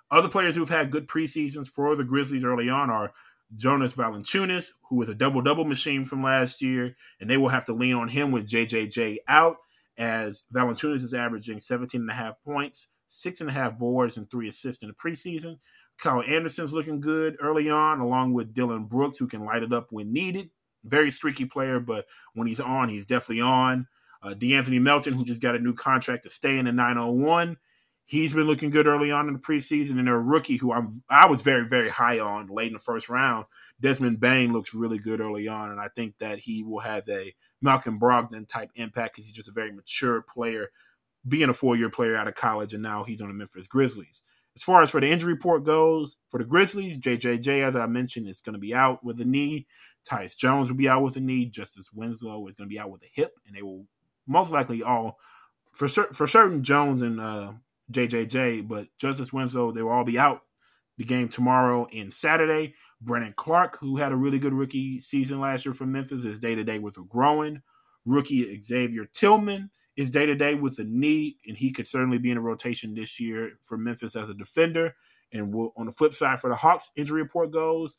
Other players who've had good preseasons for the Grizzlies early on are Jonas Valanciunas, who was a double double machine from last year, and they will have to lean on him with JJJ out, as Valanciunas is averaging 17 and a half points, six and a half boards, and three assists in the preseason. Kyle Anderson's looking good early on, along with Dillon Brooks, who can light it up when needed. Very streaky player, but when he's on, he's definitely on. Uh, De'Anthony Melton, who just got a new contract to stay in the 901. He's been looking good early on in the preseason, and a rookie, who I'm, I was very, very high on late in the first round, Desmond Bane looks really good early on, and I think that he will have a Malcolm Brogdon type impact because he's just a very mature player, being a four year player out of college, and now he's on the Memphis Grizzlies. As far as for the injury report goes, for the Grizzlies, JJJ, as I mentioned, is going to be out with a knee. Tyus Jones will be out with a knee. Justice Winslow is going to be out with a hip, and they will most likely all for for certain Jones and uh, JJJ, but Justice Winslow, they will all be out the game tomorrow and Saturday. Brandon Clarke, who had a really good rookie season last year for Memphis, is day to day with a growing. Rookie Xavier Tillman is day to day with a knee, and he could certainly be in a rotation this year for Memphis as a defender. And we'll, on the flip side, for the Hawks, injury report goes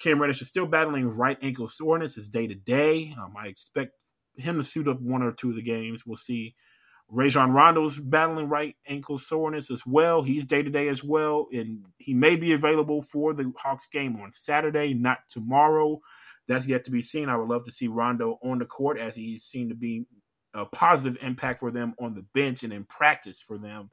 Cam Reddish is still battling right ankle soreness. Is day to day. Um, I expect him to suit up one or two of the games. We'll see Rajon Rondo's battling right ankle soreness as well. He's day to day as well, and he may be available for the Hawks game on Saturday, not tomorrow. That's yet to be seen. I would love to see Rondo on the court as he seemed to be a positive impact for them on the bench and in practice for them.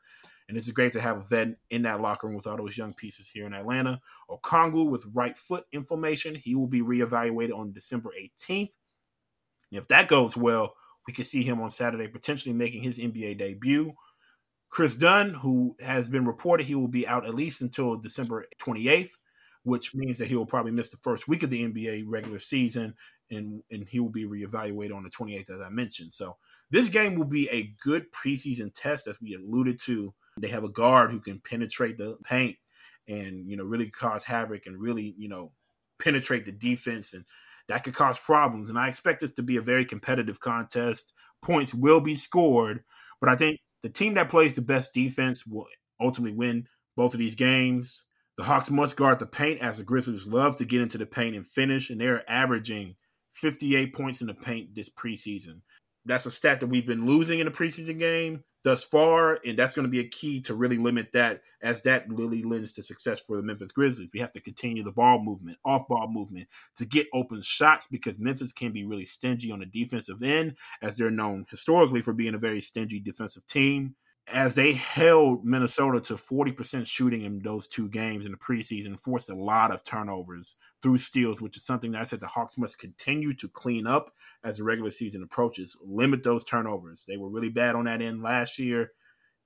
And it's great to have a vet in that locker room with all those young pieces here in Atlanta. Okongwu with right foot inflammation. He will be reevaluated on December 18th. If that goes well, we could see him on Saturday potentially making his NBA debut. Kris Dunn, who has been reported he will be out at least until December 28th, which means that he will probably miss the first week of the NBA regular season and, and he will be reevaluated on the 28th, as I mentioned. So this game will be a good preseason test, as we alluded to. They have a guard who can penetrate the paint and, you know, really cause havoc and really, you know, penetrate the defense and that could cause problems. And I expect this to be a very competitive contest. Points will be scored, but I think the team that plays the best defense will ultimately win both of these games. The Hawks must guard the paint as the Grizzlies love to get into the paint and finish, and they're averaging 58 points in the paint this preseason. That's a stat that we've been losing in the preseason game thus far, and that's going to be a key to really limit that as that really lends to success for the Memphis Grizzlies. We have to continue the ball movement, off ball movement to get open shots because Memphis can be really stingy on the defensive end, as they're known historically for being a very stingy defensive team as they held Minnesota to 40% shooting in those two games in the preseason, forced a lot of turnovers through steals, which is something that I said the Hawks must continue to clean up as the regular season approaches. Limit those turnovers. They were really bad on that end last year.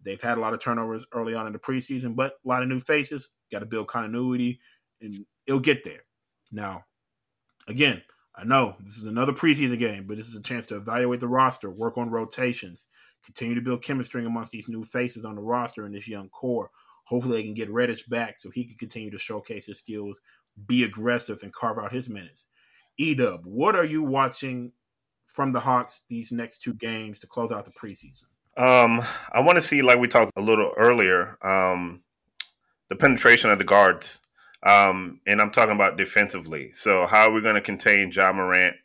They've had a lot of turnovers early on in the preseason, but a lot of new faces. Got to build continuity, and it'll get there. Now, again, I know this is another preseason game, but this is a chance to evaluate the roster, work on rotations, continue to build chemistry amongst these new faces on the roster and this young core. Hopefully, they can get Reddish back so he can continue to showcase his skills, be aggressive, and carve out his minutes. Edub, what are you watching from the Hawks these next two games to close out the preseason? Um, I want to see, like we talked a little earlier, um, the penetration of the guards. Um, and I'm talking about defensively. So, how are we going to contain Ja Morant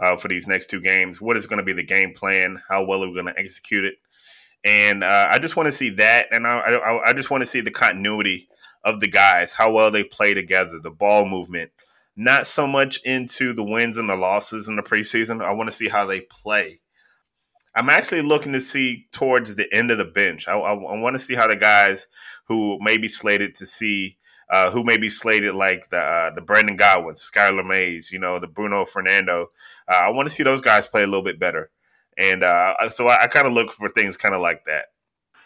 uh, for these next two games? What is going to be the game plan? How well are we going to execute it? And uh, I just want to see that, and I, I, I just want to see the continuity of the guys, how well they play together, the ball movement. Not so much into the wins and the losses in the preseason. I want to see how they play. I'm actually looking to see towards the end of the bench. I, I, I want to see how the guys who may be slated to see uh, who may be slated like the uh, the Brandon Goodwins, Skylar Mays, you know, the Bruno Fernando. Uh, I want to see those guys play a little bit better, and uh, so I, I kind of look for things kind of like that.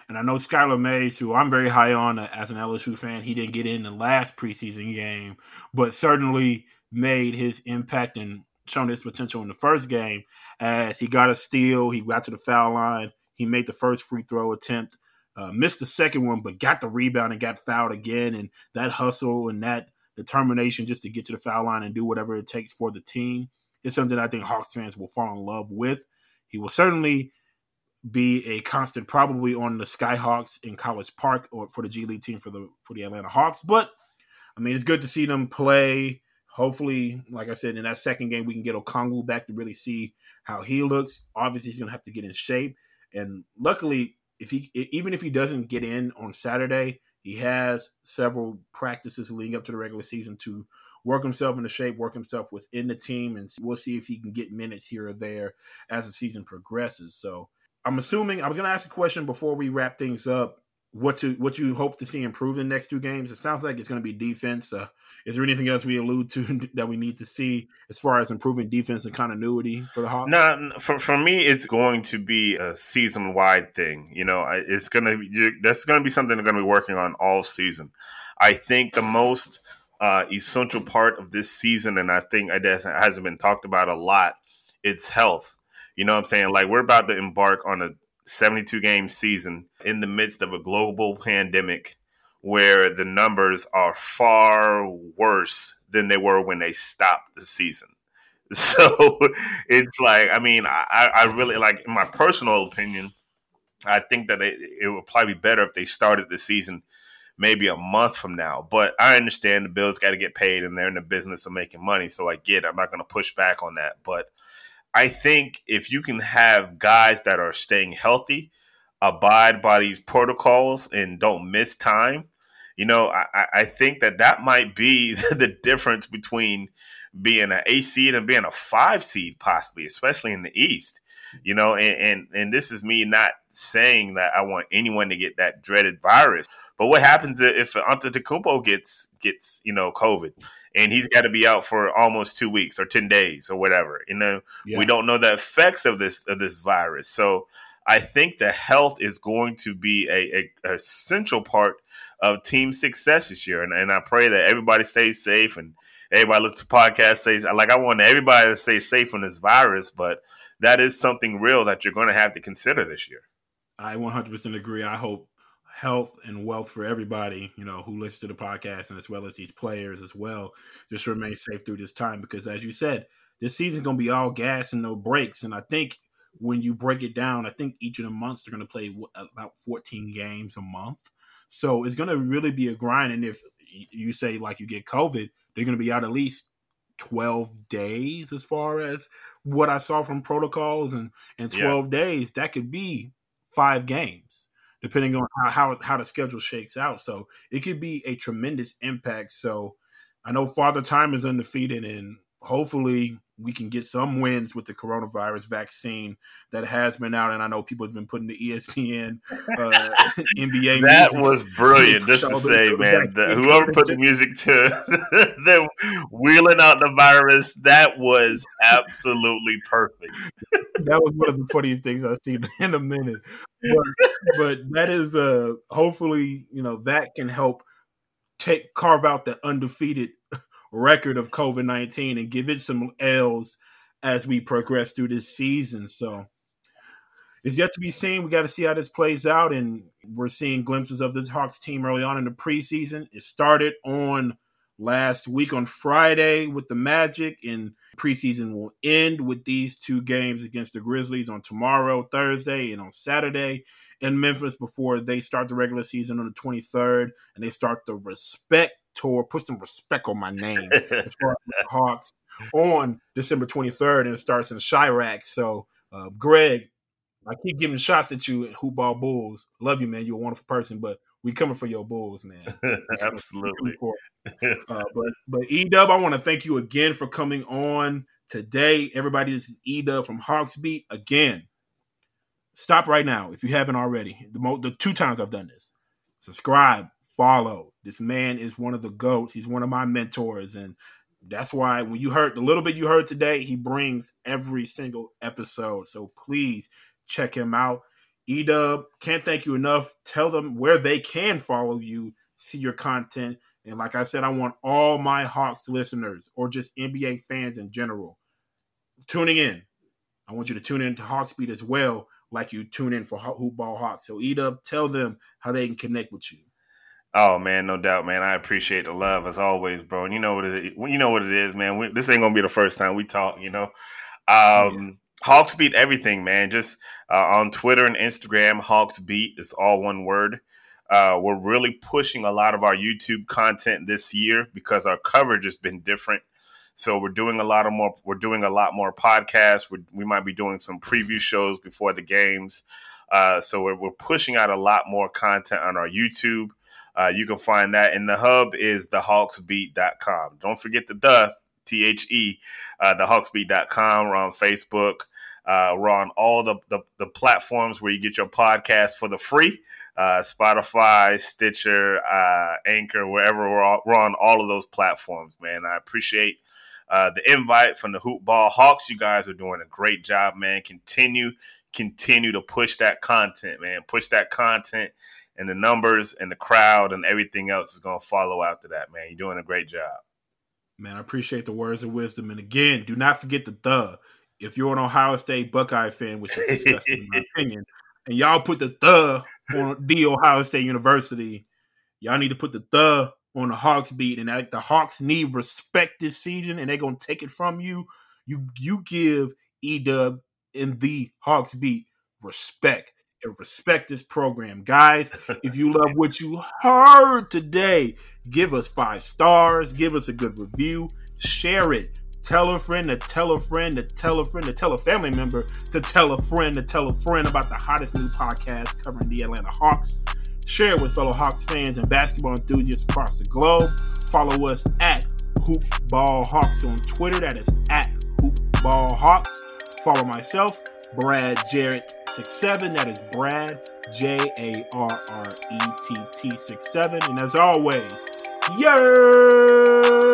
And I know Skylar Mays, who I'm very high on uh, as an LSU fan, he didn't get in the last preseason game, but certainly made his impact and shown his potential in the first game as he got a steal, he got to the foul line, he made the first free throw attempt uh, missed the second one, but got the rebound and got fouled again. And that hustle and that determination just to get to the foul line and do whatever it takes for the team is something I think Hawks fans will fall in love with. He will certainly be a constant, probably on the Skyhawks in College Park or for the G League team for the for the Atlanta Hawks. But I mean, it's good to see them play. Hopefully, like I said, in that second game, we can get Okongwu back to really see how he looks. Obviously, he's going to have to get in shape And luckily, if he even if he doesn't get in on Saturday, he has several practices leading up to the regular season to work himself into shape, work himself within the team, and we'll see if he can get minutes here or there as the season progresses. So I'm assuming I was going to ask a question before we wrap things up what to what you hope to see improve in the next two games. It sounds like it's going to be defense. Uh, is there anything else we allude to that we need to see as far as improving defense and continuity for the Hawks? No, for for me, it's going to be a season wide thing. You know, it's going to be that's going to be something they're going to be working on all season. I think the most uh, essential part of this season, and I think it hasn't been talked about a lot, it's health. You know what I'm saying? Like we're about to embark on a 72 game season in the midst of a global pandemic where the numbers are far worse than they were when they stopped the season. So it's like, I mean, I, I really like, in my personal opinion, I think that it, it would probably be better if they started the season maybe a month from now. But I understand the Bills got to get paid and they're in the business of making money. So I get it. I'm not going to push back on that. But I think if you can have guys that are staying healthy, abide by these protocols, and don't miss time, you know, I, I think that that might be the difference between being an A seed and being a five seed, possibly, especially in the East. You know, and, and and this is me not saying that I want anyone to get that dreaded virus, but what happens if Antetokounmpo gets gets you know COVID? And he's got to be out for almost two weeks or ten days or whatever. You know, yeah. we don't know the effects of this of this virus. So I think the health is going to be a, a, a central part of team success this year, and, and I pray that everybody stays safe and everybody listens to podcasts says like I want everybody to stay safe from this virus, but that is something real that you're going to have to consider this year. I 100% agree. I hope health and wealth for everybody, you know, who listens to the podcast and as well as these players as well, just remain mm-hmm. safe through this time because as you said, this season's gonna be all gas and no brakes. And I think when you break it down, I think each of the months they're gonna play about 14 games a month. So it's gonna really be a grind. And if you say like you get COVID, they're gonna be out at least 12 days as far as what I saw from protocols and, and 12 yeah. days, that could be five games depending on how, how, how the schedule shakes out. So it could be a tremendous impact. So I know Father Time is undefeated, and hopefully we can get some wins with the coronavirus vaccine that has been out. And I know people have been putting the ESPN, uh, NBA. that was brilliant. Just to say, man, the, whoever put the music to them wheeling out the virus, that was absolutely perfect. that was one of the funniest things I've seen in a minute. But, but that is uh hopefully you know that can help take carve out the undefeated record of COVID 19 and give it some L's as we progress through this season. So it's yet to be seen. We got to see how this plays out. And we're seeing glimpses of this Hawks team early on in the preseason. It started on last week on Friday with the Magic, and preseason will end with these two games against the Grizzlies on tomorrow, Thursday, and on Saturday in Memphis before they start the regular season on the 23rd and they start the respect tour. Put some respect on my name. Hawks on December 23rd, and it starts in Chiraq. So, uh, Greg, I keep giving shots at you at Hoopball Bulls. Love you, man. You're a wonderful person, but we coming for your Bulls, man. Absolutely. uh, but but Edub, I want to thank you again for coming on today. Everybody, this is Edub from Hawks Beat. Again, stop right now if you haven't already. The mo- the two times I've done this. Subscribe, follow. This man is one of the goats. He's one of my mentors, and that's why when you heard the little bit you heard today, he brings every single episode. So please check him out. Edub, can't thank you enough. Tell them where they can follow you, see your content. And like I said, I want all my Hawks listeners or just NBA fans in general tuning in. I want you to tune in to Hawksbeat as well, like you tune in for Hoop Ball Hawks. So, Edub, tell them how they can connect with you. Oh man, no doubt, man. I appreciate the love as always, bro. And you know what it is. You know what it is, man. We, this ain't gonna be the first time we talk. You know, um, yeah. Hawks beat everything, man. Just uh, on Twitter and Instagram, Hawks beat is all one word. Uh, we're really pushing a lot of our YouTube content this year because our coverage has been different. So we're doing a lot of more. We're doing a lot more podcasts. we we might be doing some preview shows before the games. Uh, so we're, we're pushing out a lot more content on our YouTube. Uh, you can find that. And the hub is thehawksbeat.com. Don't forget the the, T H E, uh, thehawksbeat.com. We're on Facebook. Uh, we're on all the, the, the, platforms where you get your podcast for the free. Uh, Spotify, Stitcher, uh, Anchor, wherever we're, all, we're on all of those platforms, man. I appreciate uh, the invite from the Hoop Ball Hawks. You guys are doing a great job, man. Continue, continue to push that content, man. Push that content and the numbers and the crowd and everything else is going to follow after that, man. You're doing a great job. Man, I appreciate the words of wisdom. And again, do not forget the the. If you're an Ohio State Buckeye fan, which is disgusting in my opinion, and y'all put the the on the Ohio State University, y'all need to put the the on the Hawks beat. And the Hawks need respect this season, and they're gonna take it from you. You you give Edub in the Hawks beat respect and respect this program. Guys, if you love what you heard today, give us five stars, give us a good review, share it. Tell a friend to tell a friend to tell a friend to tell a family member to tell a friend to tell a friend about the hottest new podcast covering the Atlanta Hawks. Share it with fellow Hawks fans and basketball enthusiasts across the globe. Follow us at Hoop Ball Hawks on Twitter. That is at Hoop Ball Hawks. Follow myself, Brad Jarrett 67. That is Brad J A R R E T T 67. And as always, yeah.